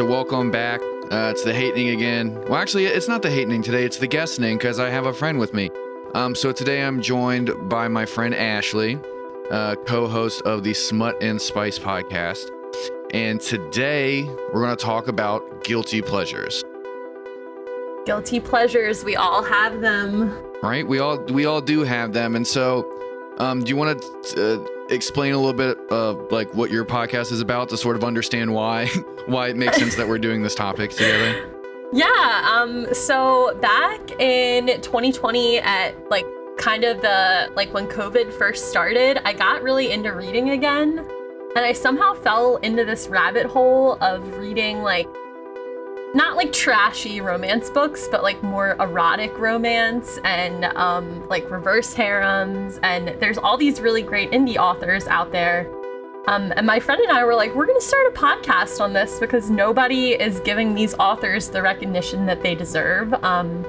So welcome back. Uh, it's the hatening again. Well, actually, it's not the hatening today. It's the guestening because I have a friend with me. Um, so today I'm joined by my friend Ashley, uh, co-host of the Smut and Spice podcast, and today we're going to talk about guilty pleasures. Guilty pleasures, we all have them. Right? We all we all do have them, and so um, do you want to uh, explain a little bit of like what your podcast is about to sort of understand why why it makes sense that we're doing this topic together? Yeah. Um. So back in 2020, at like kind of the like when COVID first started, I got really into reading again, and I somehow fell into this rabbit hole of reading like not like trashy romance books, but like more erotic romance and um, like reverse harems. And there's all these really great indie authors out there. Um, and my friend and I were like, we're going to start a podcast on this because nobody is giving these authors the recognition that they deserve. Um,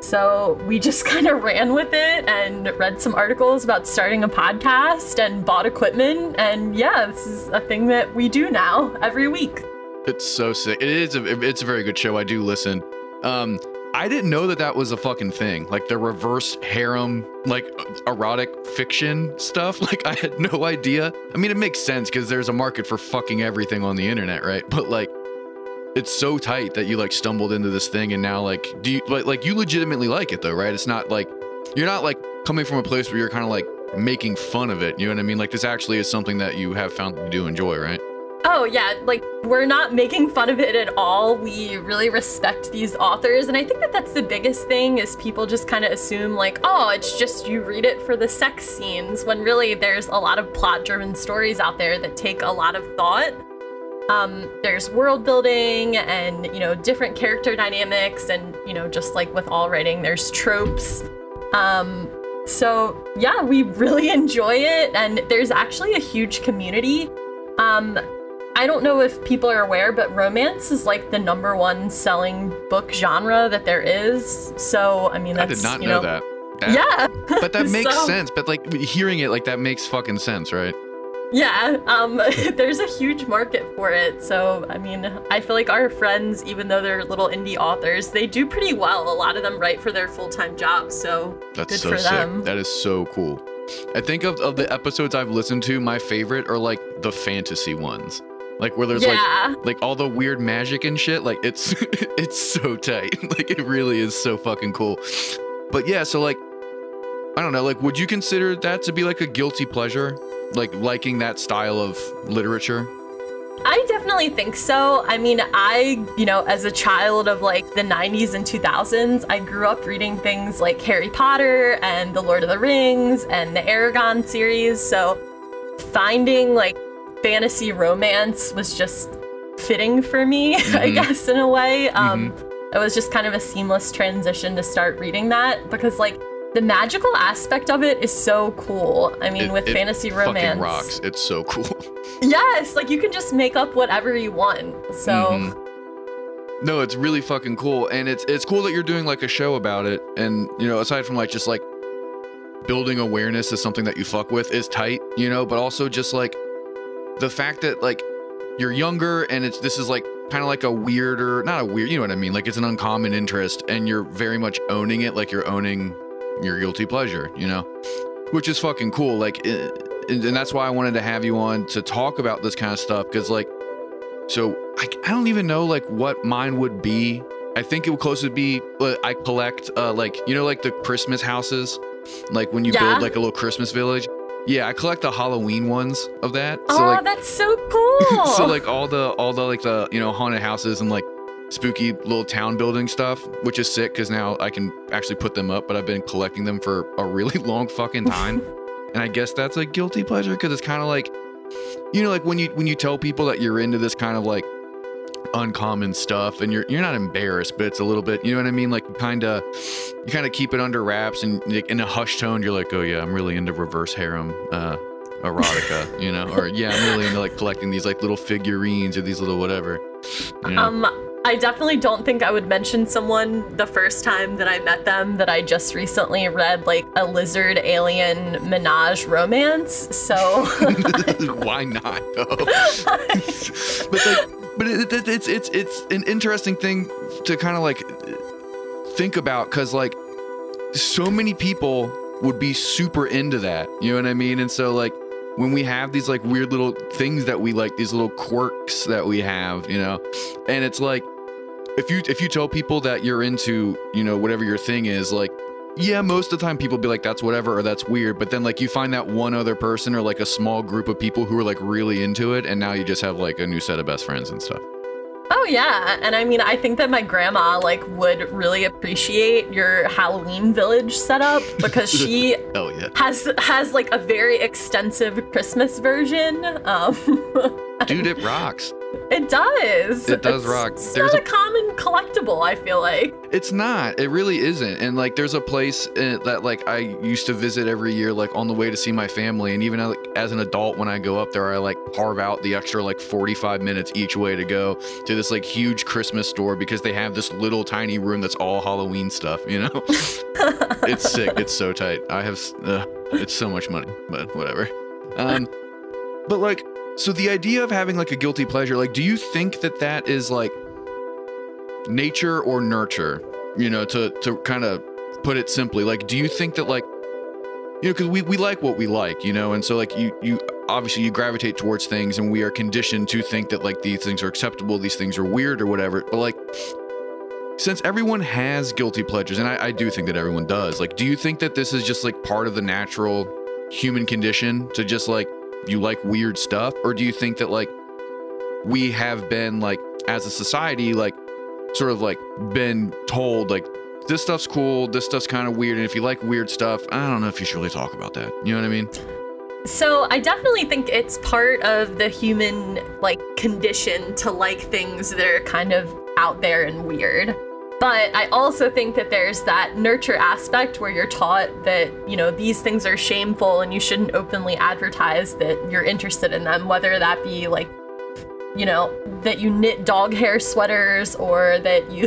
so we just kind of ran with it and read some articles about starting a podcast and bought equipment. And yeah, this is a thing that we do now every week. It's so sick. It is. A, it's a very good show. I do listen. Um, I didn't know that that was a fucking thing. Like the reverse harem, like erotic fiction stuff. Like I had no idea. I mean, it makes sense because there's a market for fucking everything on the internet, right? But like, it's so tight that you like stumbled into this thing and now like, do you like like you legitimately like it though, right? It's not like you're not like coming from a place where you're kind of like making fun of it. You know what I mean? Like this actually is something that you have found you do enjoy, right? Oh, yeah, like we're not making fun of it at all. We really respect these authors. And I think that that's the biggest thing is people just kind of assume, like, oh, it's just you read it for the sex scenes, when really there's a lot of plot driven stories out there that take a lot of thought. Um, there's world building and, you know, different character dynamics. And, you know, just like with all writing, there's tropes. Um, so, yeah, we really enjoy it. And there's actually a huge community. Um, I don't know if people are aware, but romance is like the number one selling book genre that there is. So, I mean, that's, I did not you know, know, that. That- Yeah. But that makes So- sense. But like hearing it, like that makes fucking sense, right? Yeah. Um, there's a huge market for it. So, I mean, I feel like our friends, even though they're little indie authors, they do pretty well. A lot of them write for their full time jobs. So, That's good so for sick. them. That is so cool. I think of, of the episodes I've listened to, my favorite are like the fantasy ones. Like where there's yeah. like like all the weird magic and shit. Like it's it's so tight. Like it really is so fucking cool. But yeah, so like I don't know, like would you consider that to be like a guilty pleasure? Like liking that style of literature? I definitely think so. I mean, I, you know, as a child of like the 90s and 2000s, I grew up reading things like Harry Potter and The Lord of the Rings and the Eragon series. So finding like fantasy romance was just fitting for me, I Mhm. guess, in a way. Um, it was just kind of a seamless transition to start reading that because, like, the magical aspect of it is so cool. I mean, It- with it fantasy Fucking romance, rocks. It's so cool. Yes, like you can just make up whatever you want. So Mhm. No, it's really fucking cool, and it's it's cool that you're doing like a show about it. And you know, aside from like just like building awareness is something that you fuck with is tight, you know. But also just like the fact that like you're younger and it's this is like kind of like a weirder, not a weird, you know what I mean? Like it's an uncommon interest, and you're very much owning it, like you're owning your guilty pleasure, you know, which is fucking cool. Like, eh, and, that's why I wanted to have you on to talk about this kind of stuff because like so I, I don't even know like what mine would be. I think it would closely be uh, I collect uh, like you know like the Christmas houses, like when you Yeah. build like a little Christmas village. Yeah, I collect the Halloween ones of that. So Oh, like that's so cool. so like all the all the like the you know haunted houses and like spooky little town building stuff, which is sick because now I can actually put them up. But I've been collecting them for a really long fucking time, and I guess that's a guilty pleasure because it's kind of like, you know, like when you when you tell people that you're into this kind of like uncommon stuff and you're you're not embarrassed but it's a little bit you know what i mean like kind of you kind of keep it under wraps and in a hushed tone you're like oh yeah i'm really into reverse harem uh erotica you know or yeah i'm really into like collecting these like little figurines or these little whatever you know? um I definitely don't think I would mention someone the first time that I met them that I just recently read like a lizard alien menage romance. So Why not? though? but like, but it, it, it's it's it's an interesting thing to kind of like think about because like so many people would be super into that you know what i mean? And so like when we have these like weird little things that we like these little quirks that we have you know? And it's like if you if you tell people that you're into you know whatever your thing is like yeah most of the time people be like that's whatever or that's weird but then like you find that one other person or like a small group of people who are like really into it and now you just have like a new set of best friends and stuff Oh yeah, and I mean I think that my grandma like would really appreciate your Halloween village setup because she oh yeah has has like a very extensive Christmas version. Um dude it rocks It does. It does It's- rock. It's There's not a- a common collectible. I feel like. It's not. It really isn't. And like, there's a place uh, that like I used to visit every year, like on the way to see my family. And even like, as an adult, when I go up there, I like carve out the extra like 45 minutes each way to go to this like huge Christmas store because they have this little tiny room that's all Halloween stuff. You know, it's sick. It's so tight. I have. Uh, it's so much money, but whatever. Um, but like, so the idea of having like a guilty pleasure, like, do you think that that is like nature or nurture you know to to kind of put it simply? Like do you think that like you know because we, we like what we like you know and so like you you obviously you gravitate towards things and we are conditioned to think that like these things are acceptable these things are weird or whatever but like since everyone has guilty pleasures and I, I do think that everyone does like do you think that this is just like part of the natural human condition to just like you like weird stuff or do you think that like we have been like as a society like sort of like been told like this stuff's cool, this stuff's kind of weird, and if you like weird stuff, I don't know if you should really talk about that. You know what I mean? So I definitely think it's part of the human like condition to like things that are kind of out there and weird. But I also think that there's that nurture aspect where you're taught that, you know, these things are shameful and you shouldn't openly advertise that you're interested in them, whether that be like, you know, that you knit dog hair sweaters or that you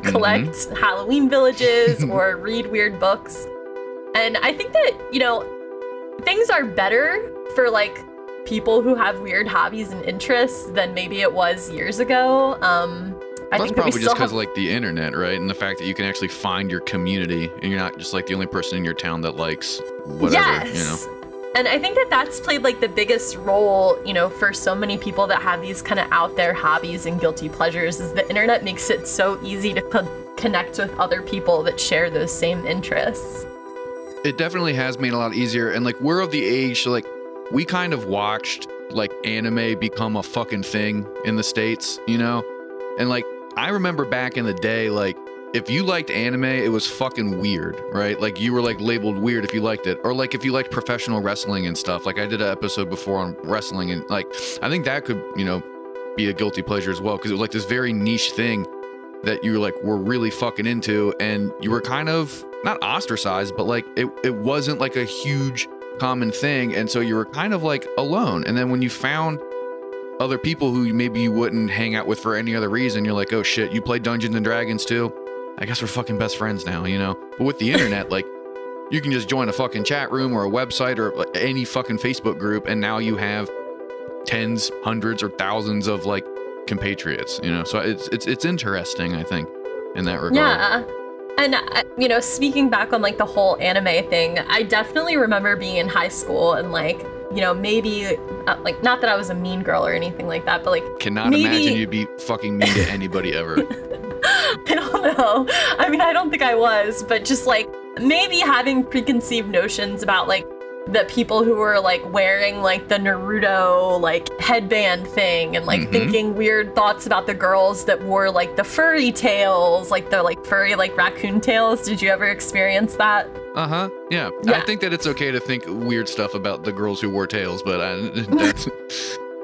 collect Halloween villages or read weird books. And I think that, you know, things are better for like people who have weird hobbies and interests than maybe it was years ago. Um, I That's think that we probably just because have like the internet, right? And the fact that you can actually find your community, and you're not just like the only person in your town that likes whatever. yes. You know? And I think that that's played like the biggest role, you know, for so many people that have these kind of out there hobbies and guilty pleasures is the internet makes it so easy to co- connect with other people that share those same interests. it definitely has made it a lot easier and like we're of the age like we kind of watched like anime become a fucking thing in the states you know and like i remember back in the day like if you liked anime it was fucking weird right? Like you were like labeled weird if you liked it. Or like if you liked professional wrestling and stuff. Like i did an episode before on wrestling and like i think that could you know be a guilty pleasure as well. Because it was like this very niche thing that you like were really fucking into. And you were kind of not ostracized but like it, it wasn't like a huge common thing. And so you were kind of like alone. And then when you found other people who maybe you wouldn't hang out with for any other reason you're like oh shit you play dungeons and dragons too? I guess we're fucking best friends now you know? But with the internet like you can just join a fucking chat room or a website or any fucking facebook group and now you have tens hundreds or thousands of like compatriots you know? So it's it's it's interesting i think in that regard. Yeah. And, uh, you know, speaking back on like the whole anime thing, I definitely remember being in high school and like, you know, maybe, uh, like, not that I was a mean girl or anything like that, but like, cannot maybe- imagine you'd be fucking mean to anybody ever I don't know. I mean, I don't think I was, but just like maybe having preconceived notions about like the people who were like wearing like the Naruto like headband thing and like Mhm. thinking weird thoughts about the girls that wore like the furry tails, like the like furry like raccoon tails. Did you ever experience that? Uh-huh. Yeah. i think that it's okay to think weird stuff about the girls who wore tails but I, that's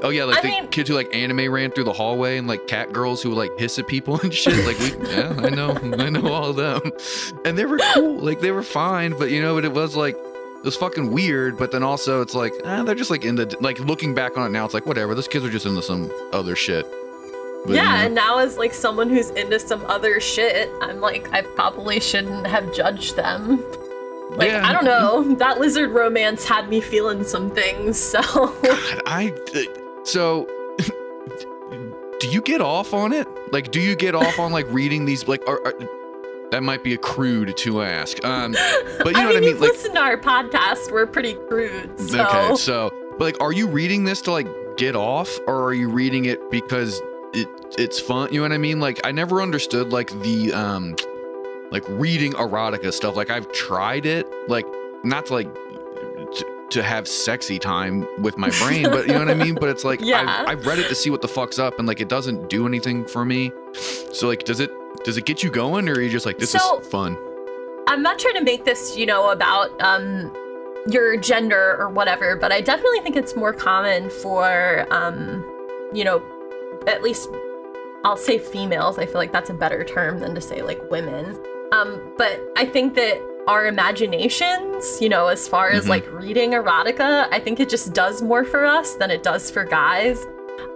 oh yeah like I the mean- kids who like anime ran through the hallway and like cat girls who like hiss at people and shit. Like we yeah i know. I know all of them. And they were cool. Like they were fine but you know but it was like it was fucking weird but then also it's like eh, they're just like in the like looking back on it now it's like whatever. Those kids are just into some other shit. But, yeah, you know, and now as like someone who's into some other shit, I'm like I probably shouldn't have judged them. Like Yeah. I don't know, that lizard romance had me feeling some things. So God, I uh, so do you get off on it? Like, do you get off on like reading these? Like, are, are, that might be a crude to ask. Um, but you know I mean, what I mean? you've Like, listened to our podcast. We're pretty crude. So. okay, so but like, are you reading this to like get off, or are you reading it because it it's fun? You know what I mean? Like, I never understood like the um, like reading erotica stuff. Like, I've tried it, like not to like. To, to have sexy time with my brain, but you know what I mean. But it's like Yeah. I've, I've read it to see what the fuck's up, and like it doesn't do anything for me. So like, does it does it get you going, or are you just like this So- is fun? I'm not trying to make this, you know, about um your gender or whatever, but I definitely think it's more common for um, you know, at least I'll say females. I feel like that's a better term than to say like women. Um, but I think that our imaginations, you know, as far as Mhm. like reading erotica, I think it just does more for us than it does for guys.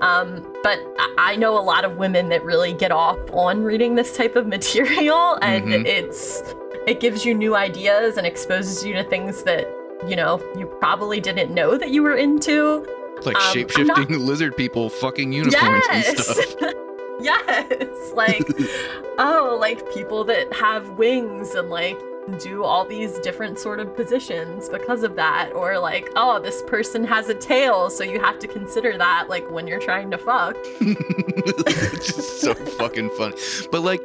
Um, but I- know a lot of women that really get off on reading this type of material, and Mhm. it's it gives you new ideas and exposes you to things that you know you probably didn't know that you were into. Like Um, shape I'm not- lizard people, fucking unicorns and stuff. yes. Like oh, like people that have wings and like do all these different sort of positions because of that or like oh this person has a tail so you have to consider that like when you're trying to fuck it's just so fucking fun. But like,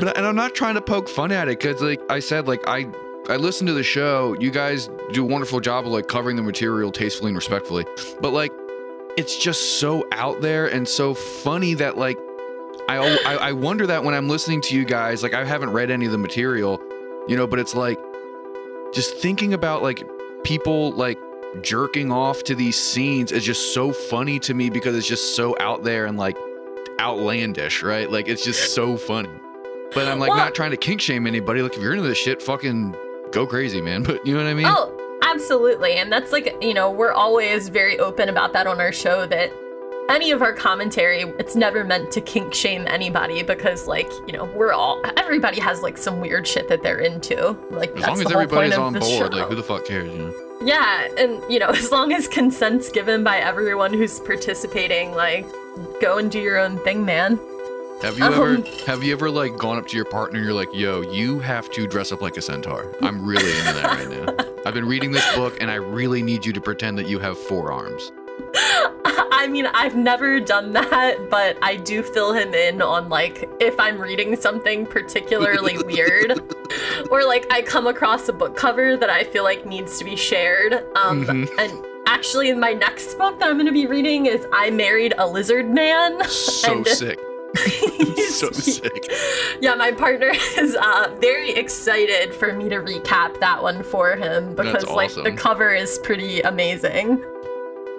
but and I'm not trying to poke fun at it because like I said, like I I listen to the show. You guys do a wonderful job of like covering the material tastefully and respectfully. But like, it's just so out there and so funny that like. I, I I wonder that when I'm listening to you guys, like I haven't read any of the material, you know, but it's like just thinking about like people like jerking off to these scenes is just so funny to me because it's just so out there and like outlandish, right? Like it's just so funny. But I'm like Well- not trying to kink shame anybody. Like if you're into this shit, fucking go crazy, man. But you know what I mean? Oh, absolutely. And that's like, you know, we're always very open about that on our show that any of our commentary, it's never meant to kink shame anybody because, like, you know, we're all, everybody has like some weird shit that they're into. Like, as long as everybody's on board, show. like who the fuck cares, you know? Yeah, and you know, as long as consent's given by everyone who's participating, like, go and do your own thing, man. Have you ever Um, have you ever like gone up to your partner and you're like, yo, you have to dress up like a centaur. I'm really into that right now. I've been reading this book and I really need you to pretend that you have four arms. I mean, I've never done that, but I do fill him in on like if I'm reading something particularly weird or like I come across a book cover that I feel like needs to be shared. Um Mhm. and actually my next book that I'm going to be reading is I Married a Lizard Man. So And- sick. so sick. Yeah, my partner is uh, very excited for me to recap that one for him because like the cover is pretty amazing.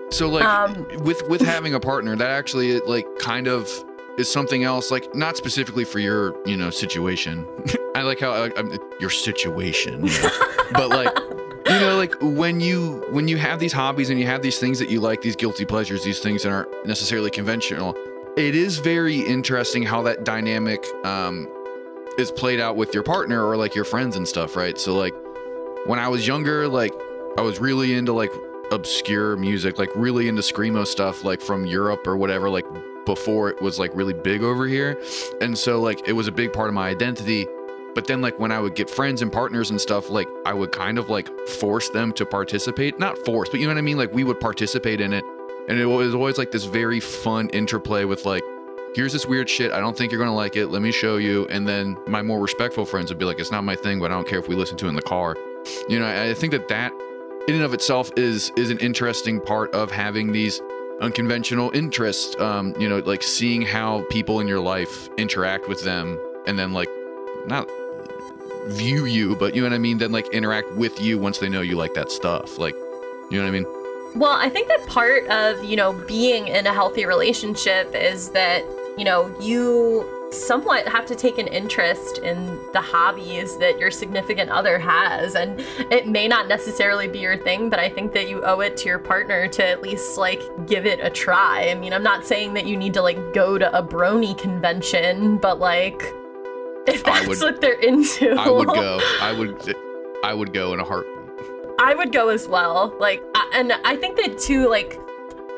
So like Um, with with having a partner, that actually like kind of is something else. Like not specifically for your you know situation. I like how I, I'm, your situation, you know? but like you know like when you when you have these hobbies and you have these things that you like, these guilty pleasures, these things that aren't necessarily conventional. It is very interesting how that dynamic um, is played out with your partner or like your friends and stuff, right? So like when I was younger, like I was really into like obscure music, like really into screamo stuff, like from Europe or whatever, like before it was like really big over here. And so like it was a big part of my identity. But then like when I would get friends and partners and stuff, like I would kind of like force them to participate. Not force, but you know what I mean? Like we would participate in it. And it was always like this very fun interplay with like, here's this weird shit. I don't think you're gonna like it. Let me show you. And then my more respectful friends would be like, it's not my thing, but I don't care if we listen to it in the car. You know, I I think that that in and of itself is is an interesting part of having these unconventional interests. Um, you know, like seeing how people in your life interact with them, and then like not view you, but you know what I mean. Then like interact with you once they know you like that stuff. Like, you know what I mean? Well, I think that part of, you know, being in a healthy relationship is that, you know, you somewhat have to take an interest in the hobbies that your significant other has. And it may not necessarily be your thing, but I think that you owe it to your partner to at least like give it a try. I mean, I'm not saying that you need to like go to a brony convention, but like if I that's would- what they're into. I would go. I would. I would go in a heartbeat. I would go as well. Like, and I think that too, like,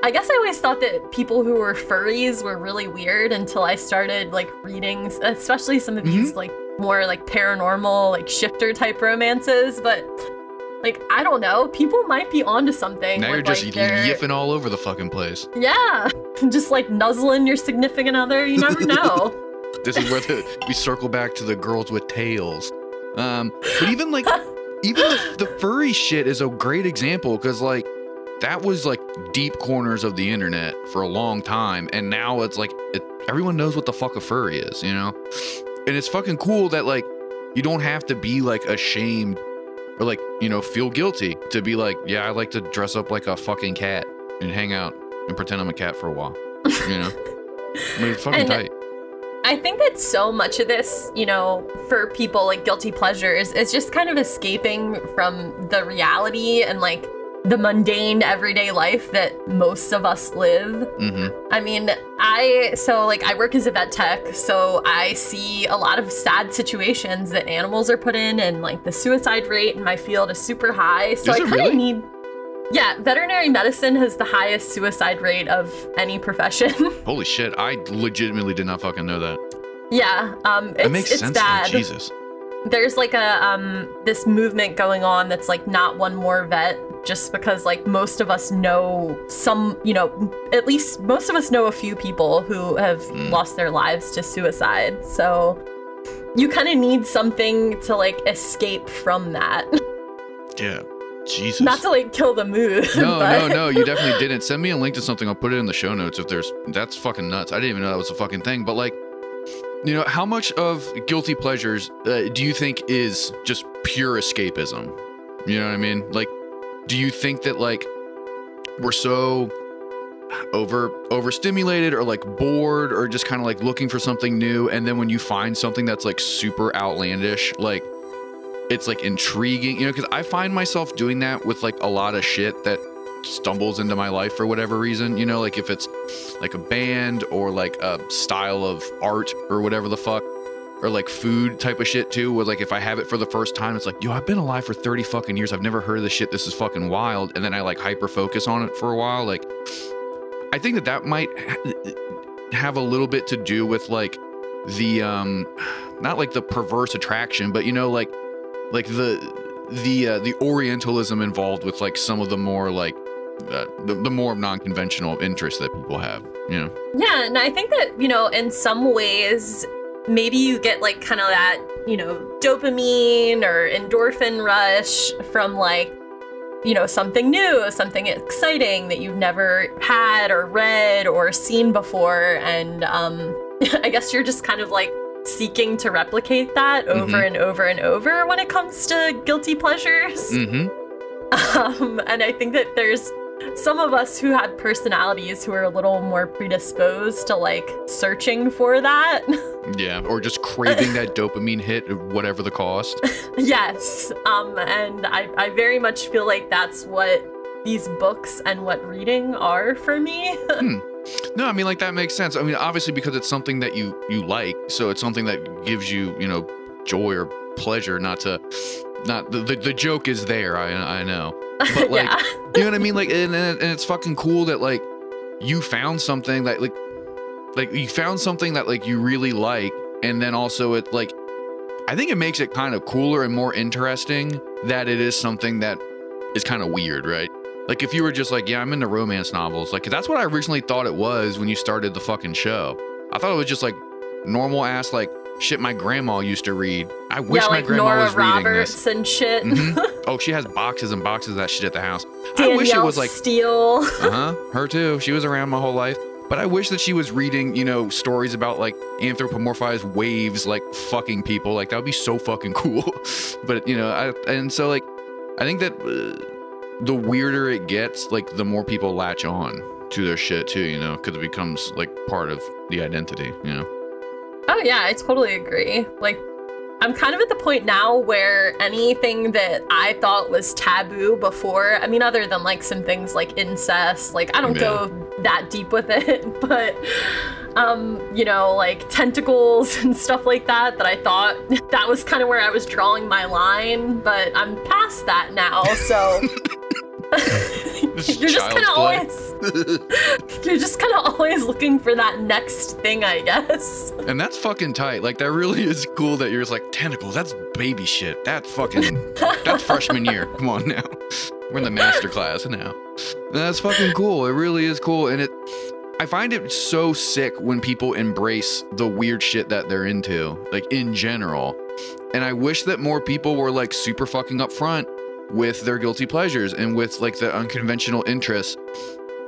I guess I always thought that people who were furries were really weird until I started like reading, especially some of these like more like paranormal, like shifter type romances. But like, I don't know, people might be onto something. Now with, you're just like, their- yiffing all over the fucking place. Yeah, just like nuzzling your significant other. You never know. This is where the, we circle back to the girls with tails. Um, but even like, even the, the furry shit is a great example because like that was like deep corners of the internet for a long time, and now it's like it, everyone knows what the fuck a furry is, you know. And it's fucking cool that like you don't have to be like ashamed or like you know feel guilty to be like, yeah, I like to dress up like a fucking cat and hang out and pretend I'm a cat for a while, you know. I mean, it's fucking And- tight. I think that so much of this, you know, for people like guilty pleasures is just kind of escaping from the reality and like the mundane everyday life that most of us live. Mm-hmm. I mean, I so like I work as a vet tech, so I see a lot of sad situations that animals are put in and like the suicide rate in my field is super high. So Is I kind of really? need yeah, veterinary medicine has the highest suicide rate of any profession. Holy shit, I legitimately did not fucking know that. yeah, um, it's, That makes it's sense. bad. Jesus. There's like a um this movement going on that's like not one more vet just because like most of us know some, you know, at least most of us know a few people who have Mm. lost their lives to suicide. So you kind of need something to like escape from that. Yeah. Jesus. Not to like kill the mood. no, but- no, no. You definitely didn't. Send me a link to something. I'll put it in the show notes if there's. That's fucking nuts. I didn't even know that was a fucking thing. But like, you know, how much of guilty pleasures uh, do you think is just pure escapism? You know what I mean? Like, do you think that like we're so over overstimulated or like bored or just kind of like looking for something new and then when you find something that's like super outlandish like it's like intriguing you know because i find myself doing that with like a lot of shit that stumbles into my life for whatever reason you know like if it's like a band or like a style of art or whatever the fuck or like food type of shit too where like if i have it for the first time it's like yo i've been alive for 30 fucking years. I've never heard of this shit. This is fucking wild. And then i like hyper focus on it for a while. Like i think that that might have a little bit to do with like the um not like the perverse attraction but you know like like the the uh, the orientalism involved with like some of the more like uh, the, the more non-conventional interests that people have you know Yeah, and I think that, you know, in some ways, maybe you get like kind of that, you know, dopamine or endorphin rush from like, you know, something new, something exciting that you've never had or read or seen before. And um, I guess you're just kind of like seeking to replicate that over Mhm. and over and over when it comes to guilty pleasures. mm-hmm Um, and I think that there's some of us who had personalities who are a little more predisposed to like searching for that. yeah or just craving that dopamine hit whatever the cost yes. Um, and I, I very much feel like that's what these books and what reading are for me. No, I mean like that makes sense. I mean, obviously because it's something that you you like, so it's something that gives you you know joy or pleasure. Not to, not the the, the joke is there. I I know, but like yeah. you know what I mean. Like and, and it's fucking cool that like you found something that like like you found something that like you really like, and then also it like I think it makes it kind of cooler and more interesting that it is something that is kind of weird, right? Like if you were just like, yeah, I'm into romance novels, like that's what I originally thought it was when you started the fucking show. I thought it was just like normal ass like shit my grandma used to read. I wish yeah, my grandma Nora was reading Roberts this. and shit. Mhm. Oh, she has boxes and boxes of that shit at the house. I Danielle wish it was like, Steel. uh huh, her too. She was around my whole life. But I wish that she was reading, you know, stories about like anthropomorphized waves, like fucking people. Like that would be so fucking cool. but you know, I and so like, I think that uh, the weirder it gets, like the more people latch on to their shit too. You know, because it becomes like part of the identity. You know. Oh yeah, I totally agree. Like I'm kind of at the point now where anything that I thought was taboo before, I mean other than like some things like incest, like I don't go that deep with it, but um, you know, like tentacles and stuff like that that I thought that was kind of where I was drawing my line, but I'm past that now, so you're just kind of always You're just kind of always looking for that next thing, I guess. And that's fucking tight. Like that really is cool that you're just like tentacles. That's baby shit. That's fucking that's freshman year. Come on now. We're in the master class now. That's fucking cool. It really is cool. And it I find it so sick when people embrace the weird shit that they're into, like in general. And I wish that more people were like super fucking upfront with their guilty pleasures and with like the unconventional interests.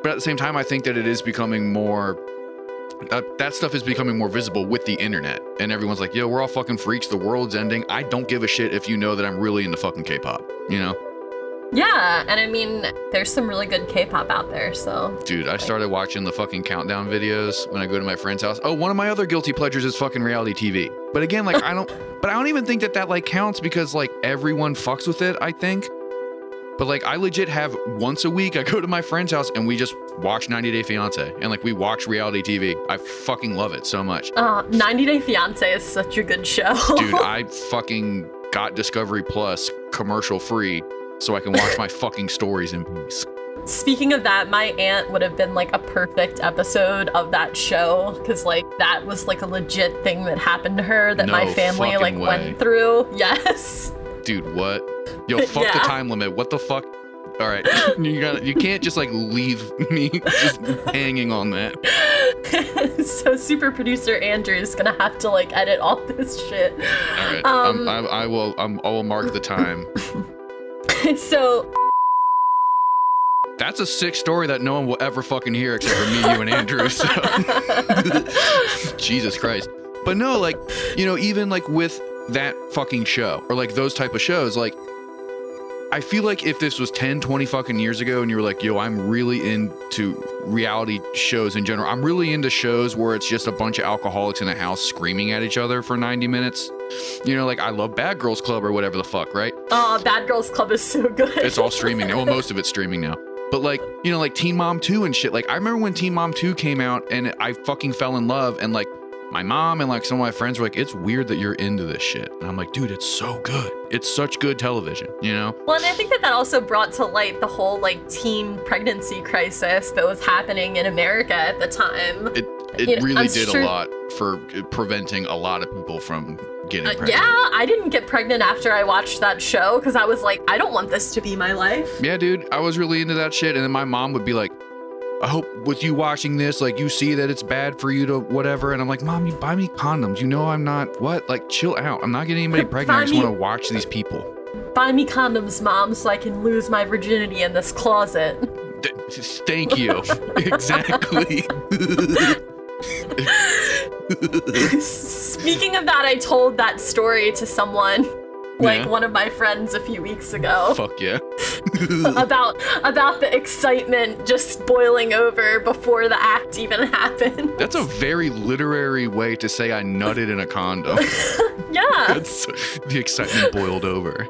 But at the same time, I think that it is becoming more. Uh, that stuff is becoming more visible with the internet, and everyone's like, "Yo, we're all fucking freaks. The world's ending. I don't give a shit if you know that I'm really into fucking K-pop." You know? Yeah, and I mean, there's some really good K-pop out there. So, dude, I started watching the fucking countdown videos when I go to my friend's house. Oh, one of my other guilty pleasures is fucking reality TV. But again, like I don't, but I don't even think that that like counts because like everyone fucks with it. I think. But like I legit have once a week I go to my friend's house and we just watch 90 Day Fiance and like we watch reality TV. I fucking love it so much. Uh, 90 Day Fiance is such a good show. Dude, I fucking got Discovery Plus commercial free so I can watch my fucking stories in peace. Speaking of that, my aunt would have been like a perfect episode of that show because like that was like a legit thing that happened to her that No my family like way. went through. Yes. Dude, what? Yo, fuck the time limit. What the fuck? All right, you got you can't just like leave me just hanging on that. so super producer Andrew's gonna have to like edit all this shit. All right, Um, I, I will um, I will mark the time. so That's a sick story that no one will ever fucking hear except for me, you, and Andrew. So. Jesus Christ. But no, like, you know, even like with that fucking show or like those type of shows, like, I feel like if this was 10, 20 fucking years ago and you were like, yo, I'm really into reality shows in general, I'm really into shows where it's just a bunch of alcoholics in a house screaming at each other for 90 minutes. You know, like I love Bad Girls Club or whatever the fuck, right? oh Bad Girls Club is so good. It's all streaming now. Well, most of it's streaming now. But like, you know, like Teen Mom 2 and shit. Like, I remember when Teen Mom 2 came out and I fucking fell in love. And like, my mom and like some of my friends were like, it's weird that you're into this shit. And I'm like, dude, it's so good. It's such good television, you know? Well, and I think that that also brought to light the whole like teen pregnancy crisis that was happening in America at the time. It it You know, really I'm did sure- a lot for preventing a lot of people from getting Uh, pregnant. yeah, I didn't get pregnant after I watched that show because I was like, I don't want this to be my life. Yeah, dude, I was really into that shit. And then my mom would be like, I hope with you watching this, like you see that it's bad for you to whatever. And I'm like, Mom, you buy me condoms. You know I'm not what? Like, chill out. I'm not getting anybody pregnant. I just me- want to watch these people. Buy me condoms, mom, so I can lose my virginity in this closet. D- thank you. exactly. Speaking of that, I told that story to someone, like Yeah. one of my friends a few weeks ago. Fuck yeah. about about the excitement just boiling over before the act even happened. That's a very literary way to say I nutted in a condom. yeah. That's the excitement boiled over.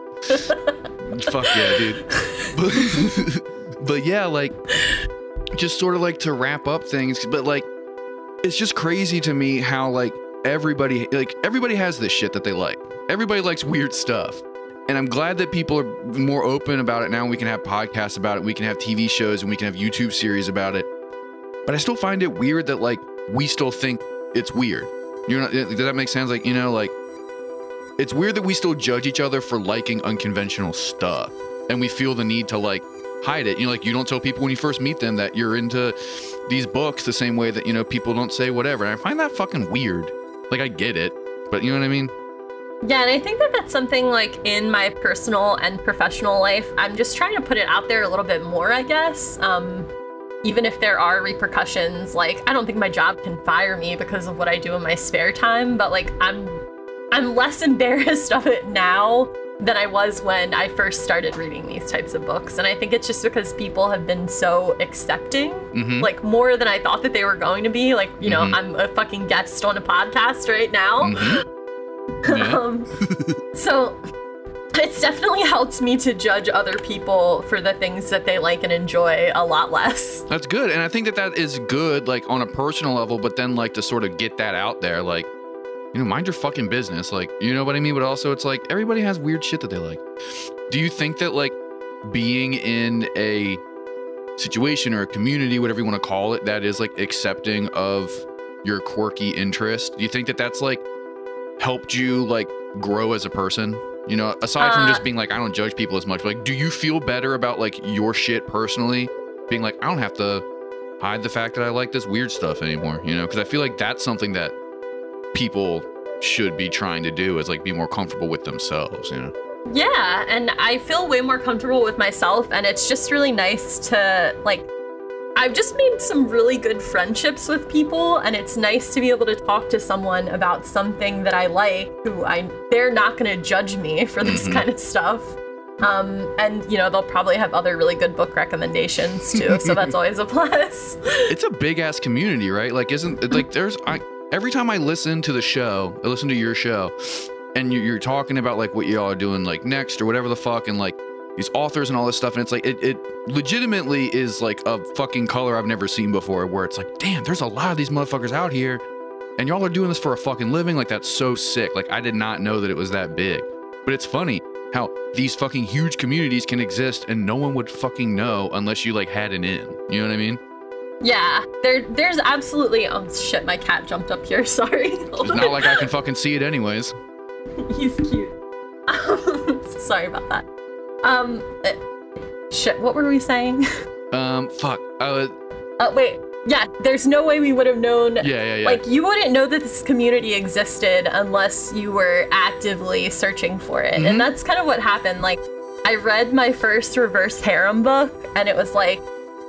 Fuck yeah, dude. But, but yeah, like just sort of like to wrap up things, but like it's just crazy to me how like everybody like everybody has this shit that they like. Everybody likes weird stuff. And I'm glad that people are more open about it now. We can have podcasts about it, we can have TV shows, and we can have YouTube series about it. But I still find it weird that like we still think it's weird. You know, does that make sense? Like, you know, like it's weird that we still judge each other for liking unconventional stuff and we feel the need to like hide it you know like you don't tell people when you first meet them that you're into these books the same way that you know people don't say whatever and i find that fucking weird like i get it but you know what i mean Yeah, and I think that that's something like in my personal and professional life. I'm just trying to put it out there a little bit more, I guess. Um, even if there are repercussions, like I don't think my job can fire me because of what I do in my spare time, but like I'm I'm less embarrassed of it now than I was when I first started reading these types of books. And I think it's just because people have been so accepting, Mhm. like more than I thought that they were going to be. Like, you know, Mhm. I'm a fucking guest on a podcast right now. Mhm. Yeah. um, so it's definitely helped me to judge other people for the things that they like and enjoy a lot less. that's good and i think that that is good like on a personal level but then like to sort of get that out there like you know mind your fucking business like you know what i mean but also it's like everybody has weird shit that they like do you think that like being in a situation or a community, whatever you want to call it, that is like accepting of your quirky interest. Do you think that that's like helped you like grow as a person? You know, aside from Uh, just being like, I don't judge people as much, like, do you feel better about like your shit personally? Being like, I don't have to hide the fact that I like this weird stuff anymore, you know? Because I feel like that's something that people should be trying to do is like be more comfortable with themselves, you know? Yeah, and I feel way more comfortable with myself, and it's just really nice to like. I've just made some really good friendships with people, and it's nice to be able to talk to someone about something that I like. Who I they're not going to judge me for this Mhm. kind of stuff. Um, and you know they'll probably have other really good book recommendations too, so that's always a plus. it's a big ass community, right? Like, isn't it like there's I every time I listen to the show, I listen to your show, and you, you're talking about like what y'all are doing like next or whatever the fuck, and like these authors and all this stuff, and it's like it, it legitimately is like a fucking color I've never seen before, where it's like, damn, there's a lot of these motherfuckers out here, and y'all are doing this for a fucking living. Like that's so sick. Like I did not know that it was that big, but it's funny how these fucking huge communities can exist and no one would fucking know unless you like had an in. You know what I mean? yeah, there there's absolutely oh shit, my cat jumped up here. Sorry. Hold It's on. not like I can fucking see it anyways. He's cute. Sorry about that. Um, uh, shit. What were we saying? Um, fuck. Uh, Uh, wait. Yeah, there's no way we would have known. yeah, yeah, yeah. Like, you wouldn't know that this community existed unless you were actively searching for it. Mhm. And that's kind of what happened. Like, I read my first reverse harem book, and it was like,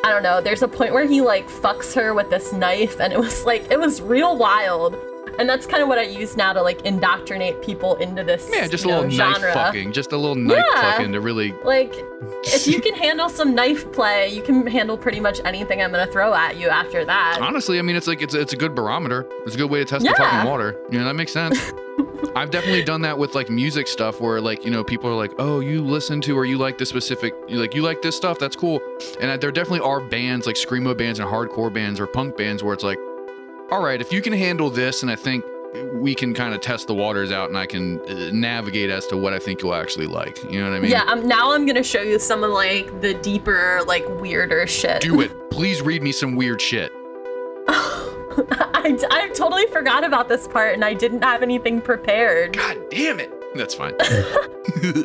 I don't know, there's a point where he, like, fucks her with this knife, and it was like, it was real wild. And that's kind of what I use now to, like, indoctrinate people into this yeah, just a you know, little genre. knife fucking. Just a little knife Yeah. fucking to really. Like, if you can handle some knife play, you can handle pretty much anything I'm gonna throw at you after that. Honestly, I mean, it's like it's it's a good barometer. It's a good way to test Yeah. the fucking water. You know, that makes sense. I've definitely done that with like music stuff where like you know people are like, oh, you listen to or you like this specific, you like you like this stuff. That's cool. And I, there definitely are bands like screamo bands and hardcore bands or punk bands where it's like, all right, if you can handle this, and I think we can kind of test the waters out, and I can uh, navigate as to what I think you'll actually like. You know what I mean? yeah, um, now I'm gonna show you some of like the deeper, like weirder shit. Do it. Please read me some weird shit. I, I totally forgot about this part and I didn't have anything prepared. God damn it. That's fine.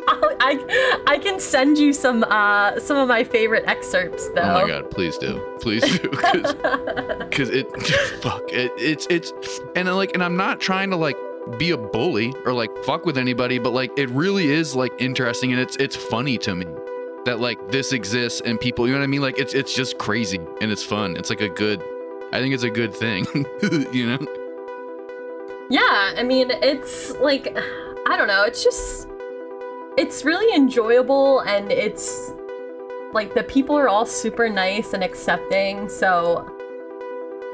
I'll- I, I can send you some uh some of my favorite excerpts though. Oh my god, please do, please do, because it, fuck, it, it's it's, and like, and I'm not trying to like be a bully or like fuck with anybody, but like, it really is like interesting and it's it's funny to me that like this exists and people, you know what I mean? Like, it's it's just crazy and it's fun. It's like a good, I think it's a good thing, you know? Yeah, I mean, it's like, I don't know, it's just, it's really enjoyable and it's like the people are all super nice and accepting. So,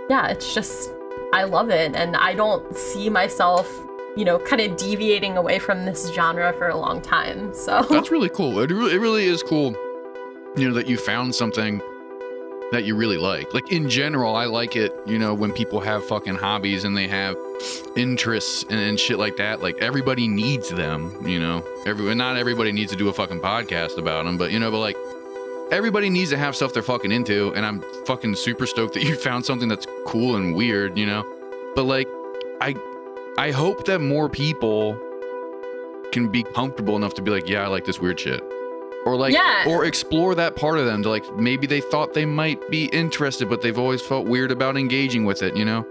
yeah, it's just, I love it. And I don't see myself, you know, kind of deviating away from this genre for a long time. So, That's really cool. It really, it really is cool, you know, that you found something that you really like. Like in general, I like it, you know, when people have fucking hobbies and they have interests and, and shit like that. Like everybody needs them, you know. Everyone, not everybody needs to do a fucking podcast about them, but you know, but like everybody needs to have stuff they're fucking into. And I'm fucking super stoked that you found something that's cool and weird, you know. But like, I, I hope that more people can be comfortable enough to be like, yeah, I like this weird shit. Or like, Yeah. or explore that part of them to like, maybe they thought they might be interested, but they've always felt weird about engaging with it, you know?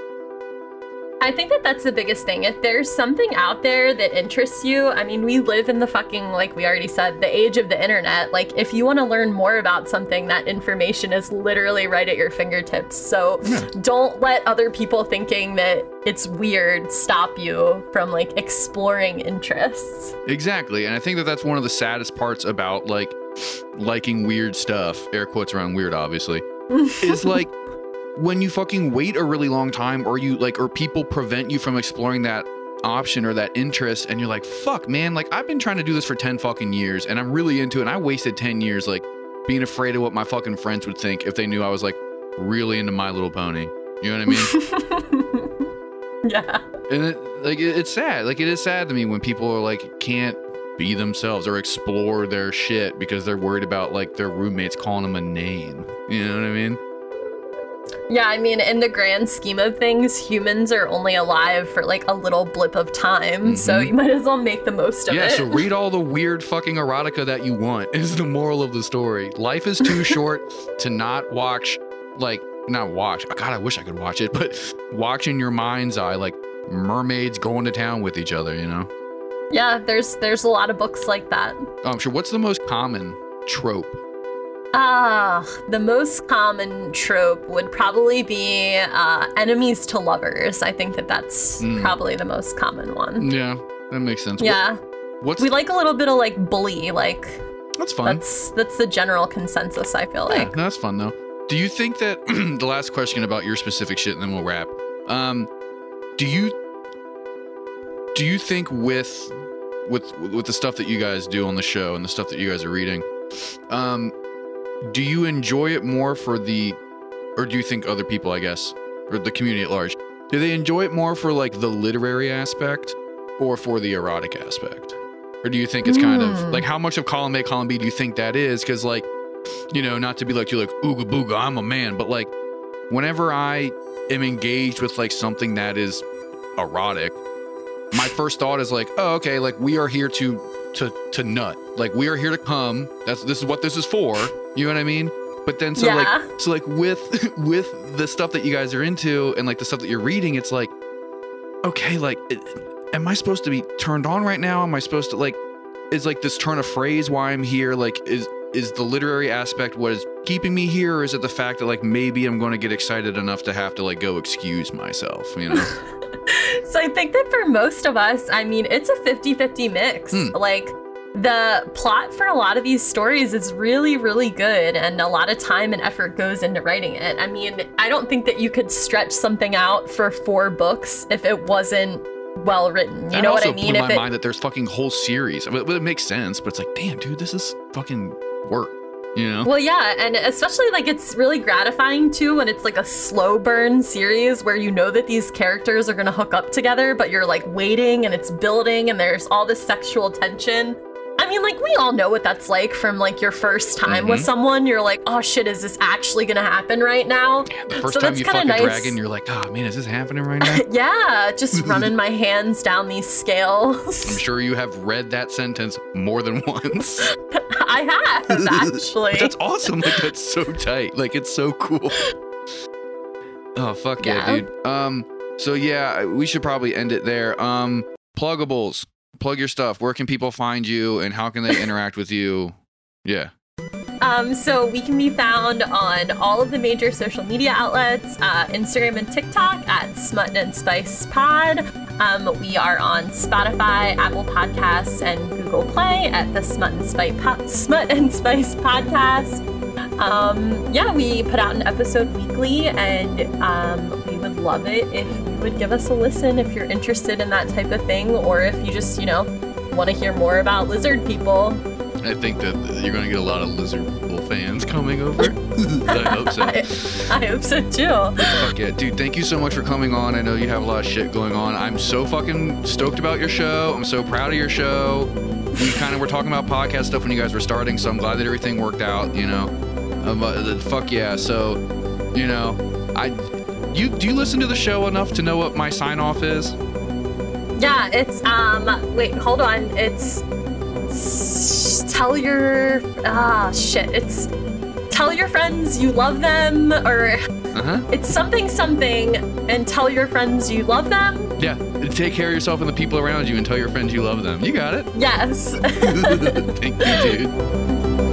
I think that that's the biggest thing. If there's something out there that interests you, I mean, we live in the fucking, like we already said, the age of the internet. Like, if you want to learn more about something, that information is literally right at your fingertips. So don't let other people thinking that it's weird stop you from like exploring interests. Exactly. And I think that that's one of the saddest parts about like liking weird stuff, air quotes around weird, obviously, is like when you fucking wait a really long time or you like, or people prevent you from exploring that option or that interest and you're like, fuck, man, like I've been trying to do this for 10 fucking years and I'm really into it. And I wasted 10 years like being afraid of what my fucking friends would think if they knew I was like really into My Little Pony. You know what I mean? yeah. and it, like it, it's sad like it is sad to me when people are like can't be themselves or explore their shit because they're worried about like their roommates calling them a name. You know what I mean? Yeah, I mean, in the grand scheme of things, humans are only alive for like a little blip of time, so Mhm. you might as well make the most of Yeah, it. Yeah, so read all the weird fucking erotica that you want is the moral of the story. Life is too short to not watch like not watch. God, I wish I could watch it, but watch in your mind's eye like mermaids going to town with each other, you know? yeah, there's there's a lot of books like that. Oh, I'm sure what's the most common trope? Ah, the most common trope would probably be uh, enemies to lovers. I think that that's Mm. probably the most common one. Yeah, that makes sense. Yeah, what's we like a little bit of like bully. Like that's fun. that's that's the general consensus. I feel Yeah, like. no, that's fun though. Do you think that the last question about your specific shit, and then we'll wrap? Um, do you do you think with with with the stuff that you guys do on the show and the stuff that you guys are reading, um, do you enjoy it more for the, or do you think other people, I guess, or the community at large, do they enjoy it more for like the literary aspect or for the erotic aspect? Or do you think it's kind of Hmm. like how much of column A, column B do you think that is? Because like you know, not to be like you're like ooga booga, I'm a man, but like whenever I am engaged with like something that is erotic, my first thought is like, oh, okay, like we are here to to to nut. Like we are here to come. That's this is what this is for. You know what I mean? But then so Yeah. like so like with with the stuff that you guys are into and like the stuff that you're reading, it's like, okay, like it, am I supposed to be turned on right now? Am I supposed to like is like this turn of phrase why I'm here? Like is is the literary aspect what is keeping me here or is it the fact that like maybe i'm going to get excited enough to have to like go excuse myself you know So I think that for most of us, I mean, it's a 50-50 mix. Hmm. Like the plot for a lot of these stories is really, really good, and a lot of time and effort goes into writing it. I mean, I don't think that you could stretch something out for four books if it wasn't well written. You that know what I mean? blew my it, mind that there's fucking whole series I mean, it makes sense but it's like damn dude this is fucking work you know Well, yeah, and especially like it's really gratifying too when it's like a slow burn series where you know that these characters are gonna hook up together, but you're like waiting and it's building and there's all this sexual tension. I mean, like we all know what that's like from like your first time with Mhm. someone. You're like, oh shit, is this actually gonna happen right now? Yeah, the first so time you fuck a nice. dragon you're like oh man is this happening right now yeah, just running my hands down these scales. i'm sure you have read that sentence more than once I have actually. That's awesome like that's so tight like it's so cool oh fuck yeah, Yeah. dude um so yeah we should probably end it there um pluggables plug your stuff where can people find you and how can they interact with you yeah Um, so we can be found on all of the major social media outlets, uh, Instagram and TikTok at Smut and Spice Pod. Um, we are on Spotify, Apple Podcasts, and Google Play at the Smut and Spice, po- Smut and Spice Podcast. Um, yeah, we put out an episode weekly, and um, we love it if you would give us a listen if you're interested in that type of thing, or if you just, you know, want to hear more about lizard people. I think that you're going to get a lot of lizard people fans coming over. I hope so. I, I hope so too. Fuck yeah, dude! Thank you so much for coming on. I know you have a lot of shit going on. I'm so fucking stoked about your show. I'm so proud of your show. We kind of were talking about podcast stuff when you guys were starting, so I'm glad that everything worked out. You know, um, uh, fuck yeah. So, you know, I, you do you listen to the show enough to know what my sign off is? Yeah, it's um wait, hold on. It's tell your ah shit. It's tell your friends you love them or Uh huh. it's something something and tell your friends you love them. Yeah. Take care of yourself and the people around you, and tell your friends you love them. You got it. Yes. Thank you, dude.